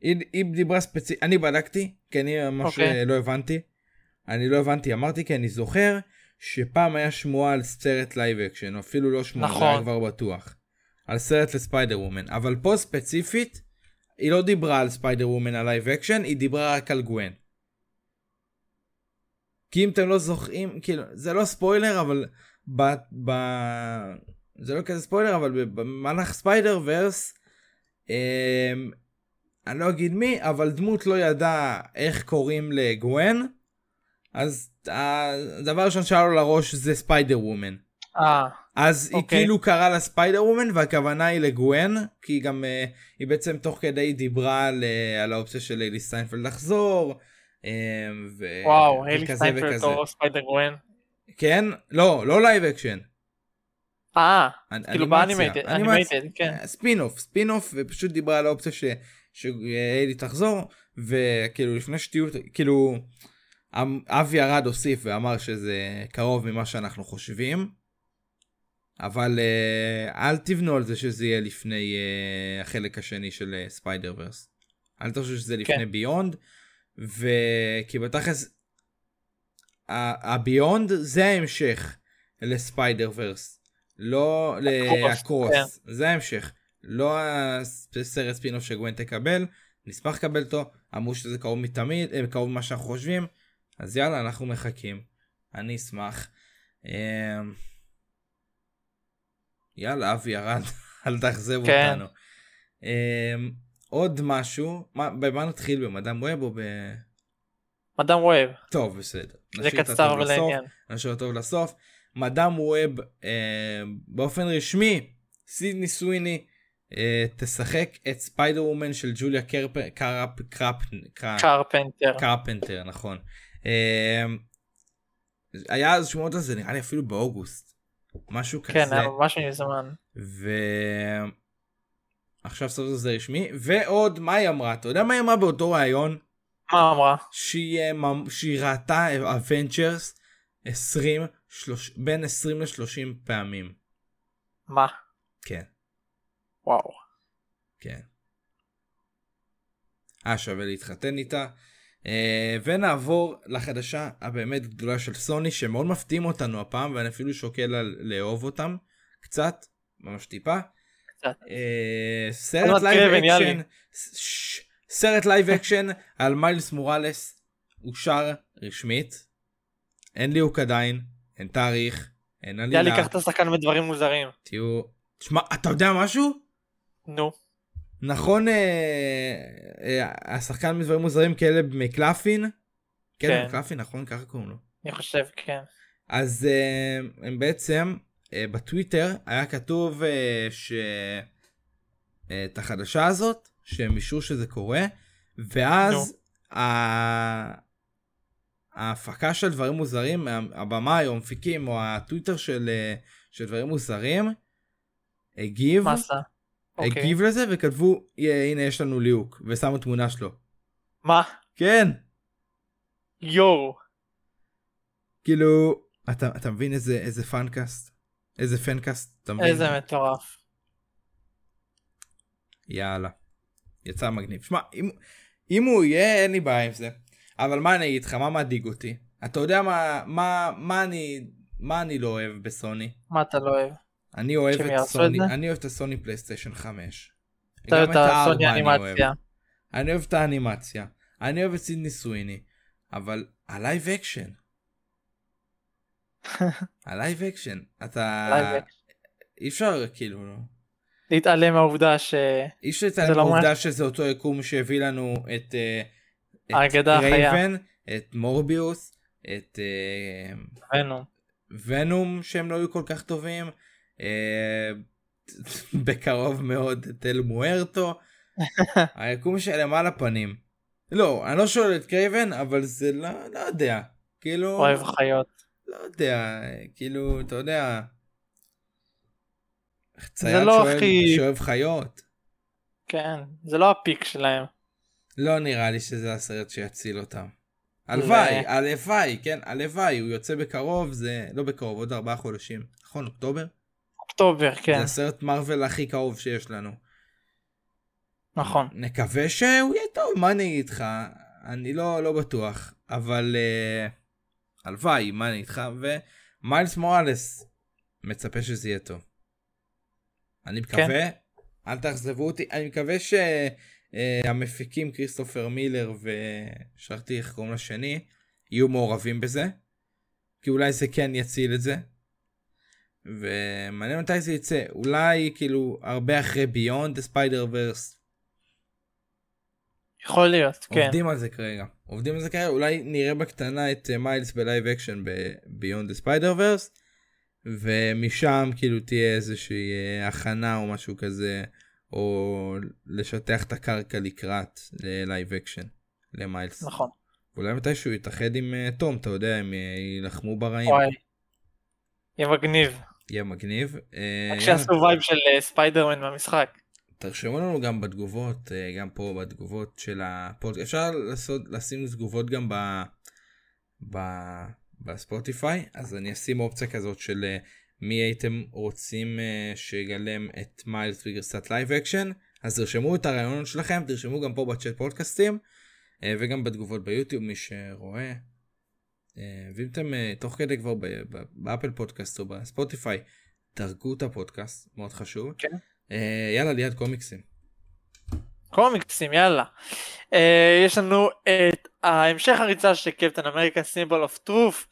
היא, היא דיברה ספציפית, אני בדקתי, כי אני ממש אוקיי. אה, לא הבנתי. אני לא הבנתי, אמרתי כי אני זוכר שפעם היה שמועה על סרט live action, אפילו לא שמועה, נכון. כבר בטוח. על סרט ל Spider-Woman, אבל פה ספציפית, היא לא דיברה על Spider-Woman על live action, היא דיברה רק על גוון. כי אם אתם לא זוכרים, כאילו, זה לא ספוילר, אבל ב... ב... זה לא כזה ספוילר, אבל במהלך Spider-Verse, אמ, אני לא אגיד מי, אבל דמות לא ידעה איך קוראים לגוון, אז הדבר הראשון שהיה לו לראש זה Spider-Woman. אה, אז היא אוקיי. כאילו קראה לה Spider-Woman והכוונה היא לגוון כי היא גם אה, היא בעצם תוך כדי דיברה על, אה, על האופציה של היילי סטיינפלד לחזור. אה, ו- וואו, היילי סטיינפלד. או Spider-Gwen. כן? לא, לא live action. אה, כאילו ב animated. Animated, כן. אה, ספין-אוף, ספין-אוף, ופשוט דיברה על האופציה ש- שהיילי תחזור, וכאילו לפני שתהיו, כאילו, אמ- אבי ארד הוסיף ואמר שזה קרוב ממה שאנחנו חושבים, אבל אה, אל תבנו על זה שזה יהיה לפני אה, החלק השני של אה, Spider-Verse. אל תחשבו שזה לפני כן. Beyond, וכי בתכלס, ה Beyond זה ההמשך לספיידר ורס. לא לקרוס, זה ההמשך. לא הסרט ספינוף שגווין תקבל, נשמח לקבל אותו, אמרו שזה קרוב מתמיד, קרוב ממה שאנחנו חושבים, אז יאללה אנחנו מחכים, אני אשמח. יאללה אבי ירד, [LAUGHS] אל תאכזב כן. אותנו. אה, עוד משהו, מה, במה נתחיל במדאם ווב או ב... Madame Web, טוב בסדר. זה קצר. ולעניין. נשאיר אותו לסוף. Madame Web אה, באופן רשמי סידני סוויני אה, תשחק את Spider-Woman של ג'וליה קרפ, קראפ, קראפ, קרפנטר. קרפנטר נכון. אה, היה אז שמועות על זה נראה לי אפילו באוגוסט. משהו כן, כזה. היה ממש מזמן. ועכשיו סוף זה רשמי ועוד מה היא אמרה אתה יודע מה היא אמרה באותו ראיון מה אמרה? שהיא, אה, שהיא ראתה Avengers 20 שלוש, בין 20 ל-30 פעמים. מה? כן, וואו. כן. היה שווה להתחתן איתה. אה, ונעבור לחדשה הבאמת גדולה של סוני שמאוד מפתיעים אותנו הפעם ואני אפילו שוקל על לאהוב אותם קצת, ממש טיפה. אה, סרט live. action, סרט live action על מיילס מוראלס אושר רשמית. אין ליהוק עדיין, אין תאריך, אין עלילה. יאללה, קח את השחקן בדברים מוזרים. תהיו... תשמע, אתה יודע משהו? נו. נכון אה, אה, השחקן מדברים מוזרים קיילב מקלפלין? כן. קיילב מקלפלין נכון ככה קוראים לו. אני חושב, כן. אז אה, הם בעצם אה, בטוויטר היה כתוב אה, ש... אה, החדשה הזאת שהם אישרו שזה קורה ואז ה... ההפקה של דברים מוזרים הבמאי או המפיקים או הטוויטר של, אה, של דברים מוזרים הגיב מה עשה? אוקיי. הגיב לזה וכתבו "אה, הנה יש לנו ליהוק ושמו תמונה שלו מה? כן יואו. כאילו אתה, אתה מבין איזה איזה פאנקאסט איזה פנקאסט אתה מבין איזה מטורף. יאללה. יצא מגניב. שמע, אם, אם הוא יהיה, אין לי בעיה עם זה. אבל מה אני אגיד לך, מה מדאיג אותי? אתה יודע מה, מה, מה אני, מה אני לא אוהב בסוני? מה אתה לא אוהב? אני אוהב את את סוני, זה? אני אוהב את הסוני פלייסטיישן 5. אתה גם אוהב את הסוני. אנימציה. אני אוהב את האנימציה. אני אוהב את סידני סוויני. אבל ה live action. [LAUGHS] ה live action. אתה... אי אפשר כאילו... להתעלם מהעובדה ש... אי אפשר להתעלם לא מהעובדה שזה אותו יקום שהביא לנו את, אה, את האגדה החיה. את מורביוס, את אה, הבאנו. ונום שהם לא היו כל כך טובים, [LAUGHS] בקרוב מאוד את El Muerto, [LAUGHS] היקום שלהם על הפנים. לא, אני לא שולל את קרייבן, אבל זה לא, לא יודע, כאילו, אוהב חיות. לא יודע, כאילו, אתה יודע, צייד לא שואל- הכי- שאוהב חיות. כן. זה לא ה peak שלהם. לא נראה לי שזה הסרט שיציל אותם. הלוואי, הלוואי, כן, הלוואי, הוא יוצא בקרוב, זה לא בקרוב, עוד ארבעה חודשים. נכון, אוקטובר? אוקטובר, כן. זה הסרט מארוול הכי קרוב שיש לנו. נכון. נקווה שהוא יהיה טוב, מה אני אגיד לך? אני לא, לא בטוח, אבל אה, הלוואי, מה אני אגיד לך? ומיילס מוראלס, מצפה שזה יהיה טוב. אני מקווה, כן. אל תאכזבו אותי, אני מקווה שהמפיקים כריסטופר מילר ושכחתי איך קוראים לשני, יהיו מעורבים בזה, כי אולי זה כן יציל את זה. ומעניין מתי זה יצא, אולי כאילו הרבה אחרי Beyond Spider-Verse. יכול להיות, כן. עובדים על זה כרגע, עובדים על זה כרגע, אולי נראה בקטנה את אה, מיילס ב live action the Spider Verse, ומשם כאילו תהיה איזושהי אה, הכנה או משהו כזה, או לשטח את הקרקע לקראת ל live action, למיילס. נכון. אולי מתישהו יתאחד עם אה, טום, אתה יודע, הם אה, יילחמו ברעים. וואי. יהיה מגניב. יהיה מגניב. אה, רק. שיעשו vibe של אה, ספיידרמן במשחק. תרשמו לנו גם בתגובות, אה, גם פה בתגובות של הפודקאסט, אפשר לעשות, לשים תגובות גם ב, ב, בספוטיפיי, אז אני אשים אופציה כזאת של מי הייתם רוצים שיגלם את מיילס בגרסת live action, אז תרשמו את הרעיונות שלכם, תרשמו גם פה בצ'אט פודקאסטים, וגם בתגובות ביוטיוב, מי שרואה. אה, ואם אתם אה, תוך כדי כבר ב Apple Podcast או בספוטיפיי, דרגו את הפודקאסט, מאוד חשוב. כן. אה, יאללה, ליד קומיקסים. קומיקסים יאללה. יש לנו את ההמשך הריצה של Captain America Symbol of Truth.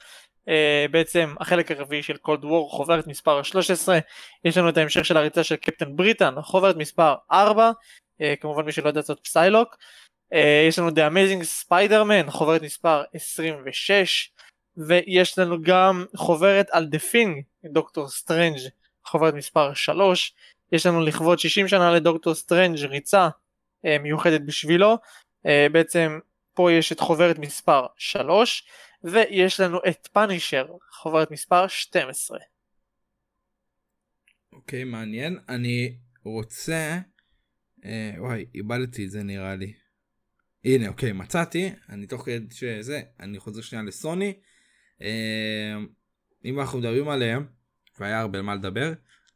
בעצם החלק הרביעי של Cold War חוברת מספר 13 יש לנו את ההמשך של הריצה של Captain Britain חוברת מספר 4 אה, כמובן מי שלא יודע זאת Psylocke יש לנו The Amazing Spider-Man חוברת מספר 26 ויש לנו גם חוברת על The Thing דוקטור סטרנג' חוברת מספר 3 יש לנו לכבוד 60 שנה לדוקטור סטרנג' ריצה אה, מיוחדת בשבילו אה, בעצם פה יש את חוברת מספר 3 ויש לנו את Punisher חוברת מספר 12 אוקיי, מעניין. אני רוצה... אה, וואי, איבדתי את זה נראה לי. הנה, אוקיי, מצאתי. אני תוך כדי שזה, אני חוזר שנייה לסוני. אה, אם אנחנו מדברים עליהם, והיה הרבה מה לדבר,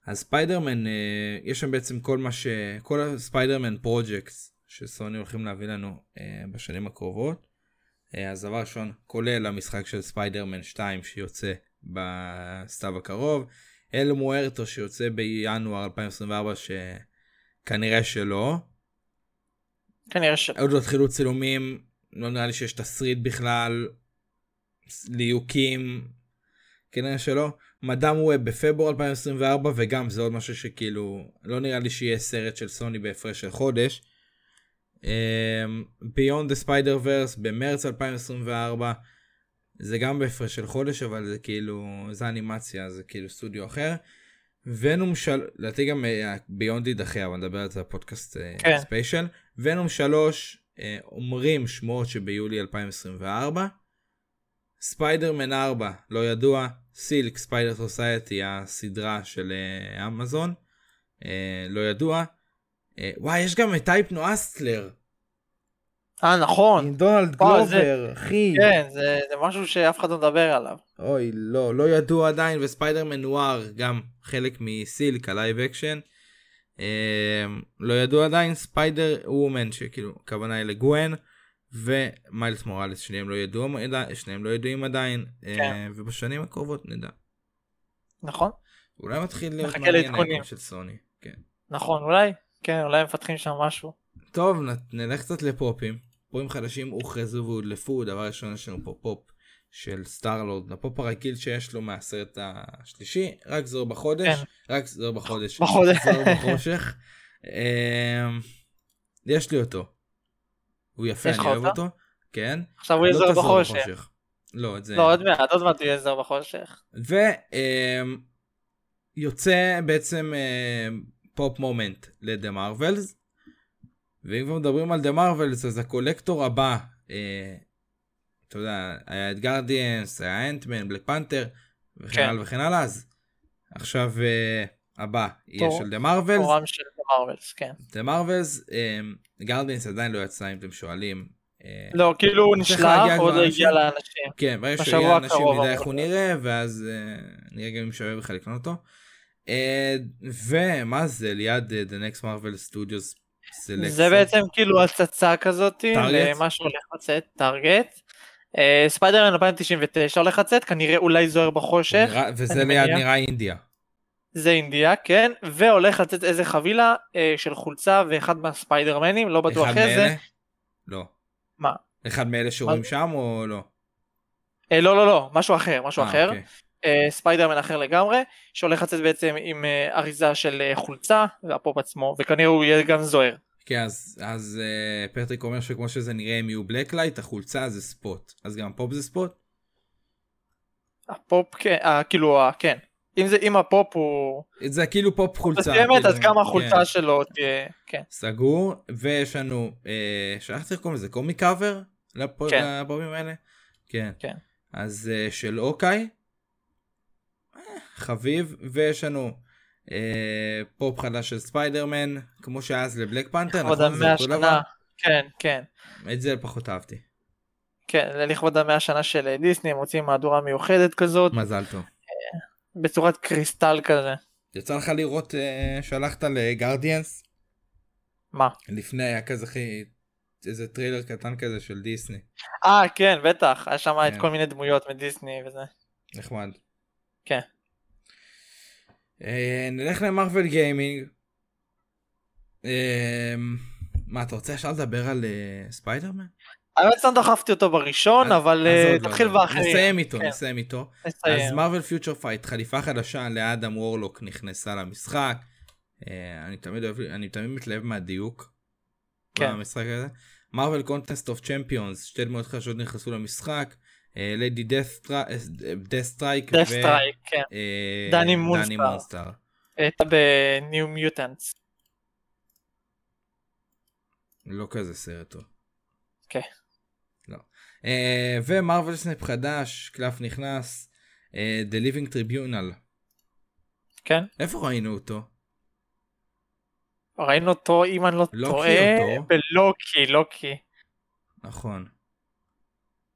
אז ספיידרמן, אה, יש שם בעצם כל מה ש... כל הספיידרמן projects שסוני הולכים להביא לנו אה, בשנים הקרובות. אז דבר ראשון, כולל המשחק של ספיידרמן 2 שיוצא בסתיו הקרוב. El Muerto שיוצא בינואר 2024 שכנראה שלא. כנראה ש... עוד לא התחילו צילומים, לא נראה לי שיש תסריט בכלל, ליהוקים, כנראה שלא. מדאם ווב בפברואר 2024 וגם זה עוד משהו שכאילו לא נראה לי שיהיה סרט של סוני בהפרש של חודש. Um, Beyond the Spider Verse במרץ 2024 זה גם בהפרש של חודש אבל זה כאילו זה אנימציה זה כאילו סטודיו אחר. ונום של... לדעתי גם Beyond יידחה אבל נדבר על זה בפודקאסט אה, כן. Venom 3 אה, אומרים שמועות שביולי 2024. ספיידרמן 4 לא ידוע. Silk Spider Society הסדרה של אה, אמזון אה, לא ידוע. אה, וואי יש גם את Hypno-Hustler. אה נכון. עם דונלד וואו, זה- גלובר אחי. כן זה, זה משהו שאף אחד לא מדבר עליו. אוי לא לא ידוע עדיין ו Spider-Man Noir גם חלק מ Silk ה live action. אה, לא ידוע עדיין Spider-Woman שכאילו הכוונה היא לגווין ומיילס מוראלס שניהם לא ידעו שניהם לא ידועים עדיין אה, כן. ובשנים הקרובות נדע. נכון? אולי מתחיל להיות מעניין. היקום של סוני. כן. נכון אולי? כן אולי מפתחים שם משהו. טוב נלך קצת לפופים. פופים חדשים הוכרזו והודלפו דבר ראשון יש לנו פה פופ של Star-Lord הפופ הרגיל שיש לו מהסרט השלישי רק זוהר בחושך כן. רק זוהר בחושך בחושך. זוהר בחושך. אמ, יש לי אותו. הוא יפה אני אוהב אותו? כן. עכשיו הוא לא הזוהר בחושך. לא את זה. לא עוד מעט עוד מעט הוא יזהר בחושך. ויוצא בעצם Pop Moment ל The Marvels. ואם כבר מדברים על The Marvels אז ה collector הבא, אה, אתה יודע, היה את Guardians, היה Ant-Man, Black Panther וכן כן. הלאה וכן הלאה, אז עכשיו אה, הבא יהיה של דה מרווילס. תורם של מרווילס כן. דה מרווילס, גרדיאנס עדיין לא יצא אם אתם שואלים. אה, לא כאילו הוא נשלח עוד לא לאנשים. הגיע לאנשים. כן, ברגע בשבוע שיהיה אנשים הקרוב, נדע איך הוא. נראה, ואז אה, נראה גם אם שווה בכלל לקנות אותו. ומה זה ליד The Next Marvel Studios Select. זה בעצם כאילו הצצה כזאתי? למה שהולך לצאת טארגט. אה, ספיידרמן 2099 הולך לצאת כנראה אולי זוהר בחושך נראה- וזה ליד מניח. נראה אינדיה. זה אינדיה כן והולך לצאת איזה חבילה אה, של חולצה ואחד מהספיידרמנים לא בטוח אחד איזה. לא. מה? אחד מאלה שרואים שם או לא? אה, לא לא לא משהו אחר משהו אה, אחר. אוקיי. אה, ספיידרמן אחר לגמרי שהולך לצאת בעצם עם אה, אריזה של אה, חולצה והפופ עצמו וכנראה הוא יהיה גם זוהר. כן, אז, אז אה, פטריק אומר שכמו שזה נראה הם יהיו blacklight, החולצה זה ספוט. אז גם פופ זה ספוט? הפופ כן, אה, כאילו, אה, כן. אם זה, אם הפופ הוא... זה כאילו פופ חולצה. מסוימת, כאילו, אז גם כן. החולצה שלו תהיה, כן. סגור, ויש לנו, אה, שכחתי איך קוראים לזה, comic cover? לפו- כן. לפופים האלה? כן. כן. אז אה, של אוקיי, חביב, ויש לנו פופ חדש של ספיידרמן, כמו שהיה אז ל Black Panther, נכון? זה המאה שנה. כן, כן. את זה פחות אהבתי. כן, לכבוד המאה שנה של אה, דיסני, הם מוצאים מהדורה מיוחדת כזאת, מזל טוב. בצורת קריסטל כזה. יצא לך לראות אה, שהלכת ל Guardians? מה? לפני היה כזה הכי... איזה טריילר קטן כזה של דיסני. אה, כן, בטח, היה שם את כן. כל מיני דמויות מדיסני וזה. נחמד. כן. אה, נלך ל Marvel Gaming. אה, מה אתה רוצה עכשיו לדבר על אה, ספיידרמן? האמת לא דחפתי אותו בראשון, אבל לא, תתחיל עוד לא. באחרים. נסיים איתו, כן, נסיים איתו. אז. Marvel Future Fight, חליפה חדשה לאדם וורלוק נכנסה למשחק. אני תמיד אוהב, אני תמיד מתלהב מהדיוק. כן. במשחק הזה. Marvel Contest of Champions, שתי דמויות חדשות נכנסו למשחק. Lady Deathstrike Death Strike, כן. Moonstar. הייתה ב New Mutants. לא כזה סרט טוב. כן. לא. אה, ו Marvel Snap חדש, קלף נכנס. אה, The Living Tribunal. כן. איפה ראינו אותו? ראינו אותו, אם אני לא טועה. בלוקי, לוקי. נכון.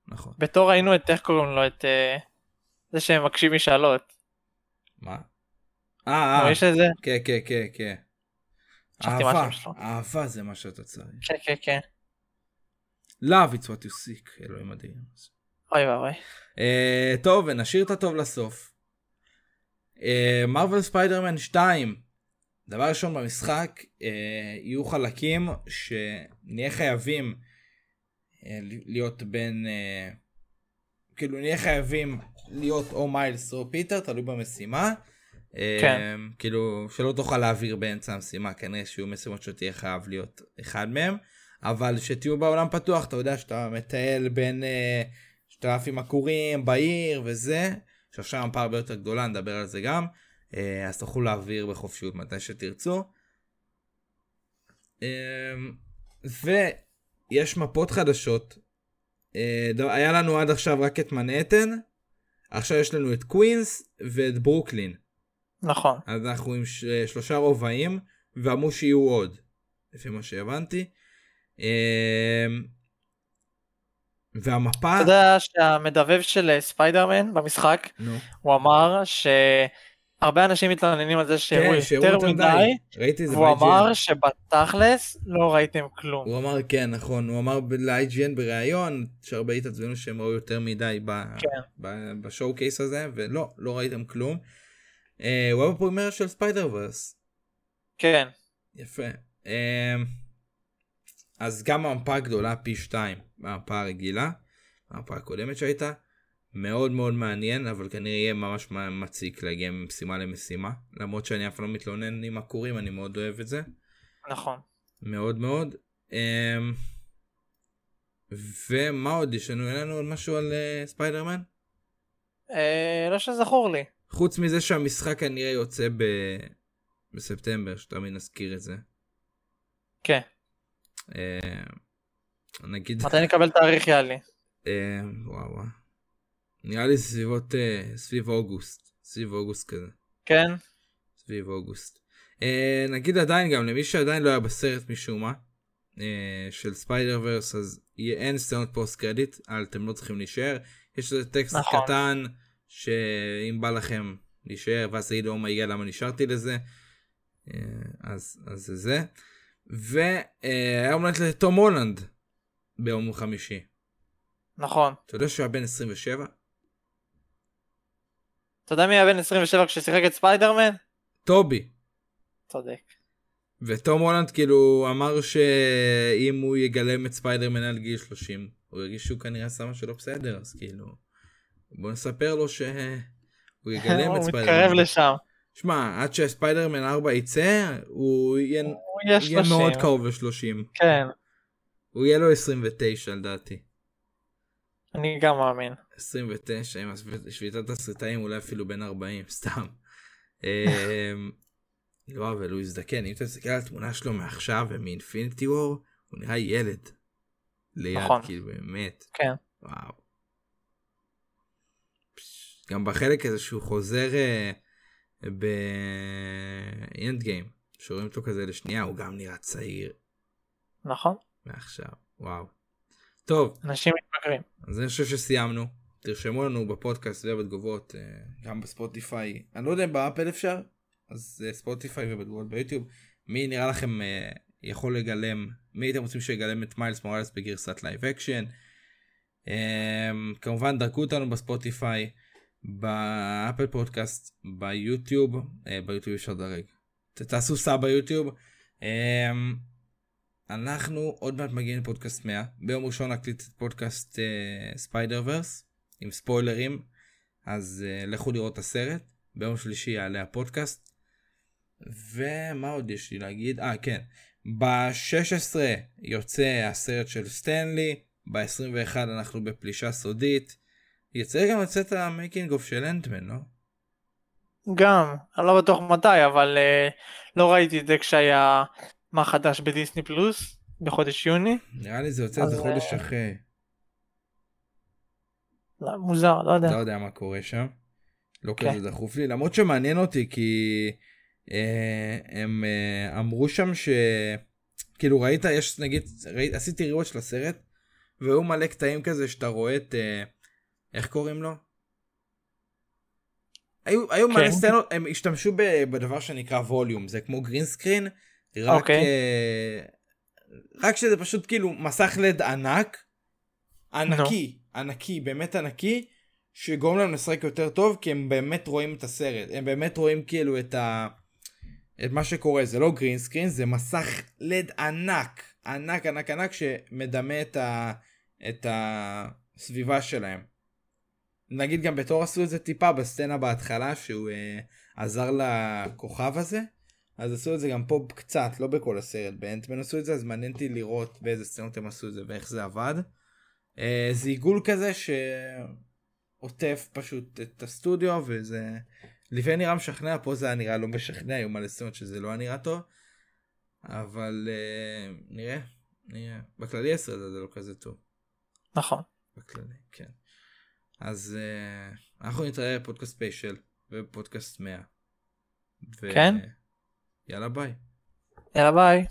נכון. בתור ראינו את, איך קוראים לו, את אה, זה שהם מקשים משאלות. מה? אה, אה, יש איזה, כן, כן, כן, כן. אהבה. אהבה זה מה שאתה צריך. כן, כן, כן. Love it's what you seek, אלוהים מדהים. אוי ואבוי. אה, טוב, ונשאיר את הטוב לסוף. מרוויל ספיידרמן 2. דבר ראשון במשחק, אה, יהיו חלקים שנהיה חייבים להיות בין... אה, כאילו נהיה חייבים להיות או מיילס או פיטר, תלוי במשימה. אה, כן. כאילו שלא תוכל להעביר באמצע המשימה, כנראה שיהיו משימות שתהיה חייב להיות אחד מהם. אבל שתהיו בעולם פתוח, אתה יודע שאתה מטייל בין... אה, שאתה עף עם עקורים בעיר וזה, שעכשיו המפה הרבה יותר גדולה, נדבר על זה גם, אה, אז תוכלו להעביר בחופשיות מתי שתרצו. אה, ויש מפות חדשות, אה, ד- היה לנו עד עכשיו רק את מנהטן, עכשיו יש לנו את קווינס ואת ברוקלין, נכון. אז אנחנו עם ש- שלושה רובעים, ואמרו שיהיו עוד, לפי מה שהבנתי. אה, והמפה, אתה יודע שהמדבב של אה, ספיידרמן במשחק, נו. הוא אמר שהרבה אנשים מתלוננים על זה שהוא כן, יותר מדי, ראיתי זה והוא. אמר שבתכלס לא ראיתם כלום. הוא אמר כן נכון הוא אמר ל-IGN בריאיון שהרבה התעצבנו שהם ראו יותר מדי ב- כן. ב- בשואו קייס הזה ולא לא ראיתם כלום. אה, הוא היה בפרימיירה של ספיידר ורס כן, יפה. אה, אז גם המפה הגדולה פי 2 מהמפה הרגילה המפה הקודמת שהייתה מאוד מאוד מעניין אבל כנראה יהיה ממש מציק להגיע ממשימה למשימה למרות שאני אף לא מתלונן עם עקורים אני מאוד אוהב את זה. נכון. מאוד מאוד. אמ, ומה עוד יש לנו? אין לנו עוד משהו על אה, ספיידרמן? אה, לא שזכור לי. חוץ מזה שהמשחק כנראה יוצא ב... בספטמבר, שתמיד נזכיר את זה. כן. אה, נגיד, מתי נקבל תאריך יאללה? אה, וואו וואו. נראה לי סביבות, אה, סביב אוגוסט. סביב אוגוסט כזה. כן? סביב אוגוסט. אה, נגיד עדיין גם למי שעדיין לא היה בסרט משום מה אה, של Spider-Verse אז יהיה- אין סצנות post credit אתם לא צריכים להישאר יש איזה טקסט נכון. קטן שאם בא לכם להישאר ואז תגידו אומייגה למה נשארתי לזה אז אז זה זה והיה יום הולדת לתום הולנד ביום חמישי נכון. אתה יודע שהוא היה בן 27 אתה יודע מי היה בן 27 כששיחק את ספיידרמן? טובי צודק. ותום הולנד כאילו אמר שאם הוא יגלם את ספיידרמן על גיל 30 הוא ירגיש שהוא כנראה עשה משהו לא בסדר אז כאילו בוא נספר לו שהוא יגלם את הוא ספיידרמן. מתקרב לשם. שמע עד שספיידרמן 4 יצא הוא יהיה יהיה יהיה 30. מאוד קרוב ל-30. כן, הוא יהיה לו 29 לדעתי. אני גם מאמין. 29 עם שביתת התסריטאים אולי אפילו בין 40 [LAUGHS] סתם. אמ, לא אבל הוא הזדקן אם אתה מסתכל על התמונה שלו מעכשיו ומ Infinity War הוא נראה ילד. ליד נכון. כאילו באמת. כן. וואו. גם בחלק הזה שהוא חוזר אה, ב Endgame שרואים אותו כזה לשנייה הוא גם נראה צעיר נכון? מעכשיו וואו. טוב אנשים מתבגרים. אז אני חושב שסיימנו. תרשמו לנו בפודקאסט ובתגובות, אה, גם בספוטיפיי. אני לא יודע אם באפל אפשר, אז אה, ספוטיפיי ובתגובות ביוטיוב. מי נראה לכם אה, יכול לגלם, מי הייתם רוצים שיגלם את מיילס מוראלס בגרסת live action. כמובן דרגו אותנו בספוטיפיי, באפל פודקאסט, ביוטיוב, ביוטיוב אפשר לדרג. תעשו sub ביוטיוב. אנחנו עוד מעט מגיעים לפודקאסט 100 ביום ראשון נקליט את פודקאסט אה, Spider-Verse עם ספוילרים. אז אה, לכו לראות את הסרט. ביום שלישי יעלה הפודקאסט. ומה עוד יש לי להגיד? אה כן. ב-16 יוצא הסרט של סטנלי. ב-21 אנחנו בפלישה סודית. יצא גם לצאת ה making of של אנטמן לא? גם, אני לא בטוח מתי, אבל אה, לא ראיתי את זה כשהיה מה חדש בדיסני פלוס בחודש יוני. נראה לי זה יוצא איזה חודש אה, אחרי לא, מוזר, לא יודע. לא יודע מה קורה שם. לא כן. כזה דחוף לי למרות שמעניין אותי כי אה, הם אה, אמרו שם ש... כאילו ראית יש נגיד ראית, עשיתי ריאות של הסרט והיו מלא קטעים כזה שאתה רואה את אה, איך קוראים לו? היו, היו מלא כן. סצנות הם השתמשו ב, בדבר שנקרא ווליום זה כמו גרין סקרין רק, אוקיי. אה, רק שזה פשוט כאילו מסך לד ענק ענקי ענקי באמת ענקי שגורם להם לשחק יותר טוב כי הם באמת רואים את הסרט הם באמת רואים כאילו את ה... את מה שקורה זה לא גרין סקרין זה מסך לד ענק ענק ענק ענק שמדמה את, ה... את הסביבה שלהם. נגיד גם בתור עשו את זה טיפה בסצנה בהתחלה שהוא אה, עזר לכוכב הזה אז עשו את זה גם פה קצת לא בכל הסרט באנטמן עשו את זה אז מעניין אותי לראות באיזה סצנות הם עשו את זה ואיך זה עבד. אה, זה עיגול כזה שעוטף פשוט את הסטודיו וזה לפעמים נראה משכנע פה זה היה נראה לא משכנע היו מלא סצנות שזה לא היה נראה טוב אבל אה, נראה נראה בכללי הסרט הזה לא כזה טוב נכון. בכללי כן אז אה, אנחנו נתראה בפודקאסט special ובפודקאסט 100. ו- כן? יאללה ביי. יאללה ביי.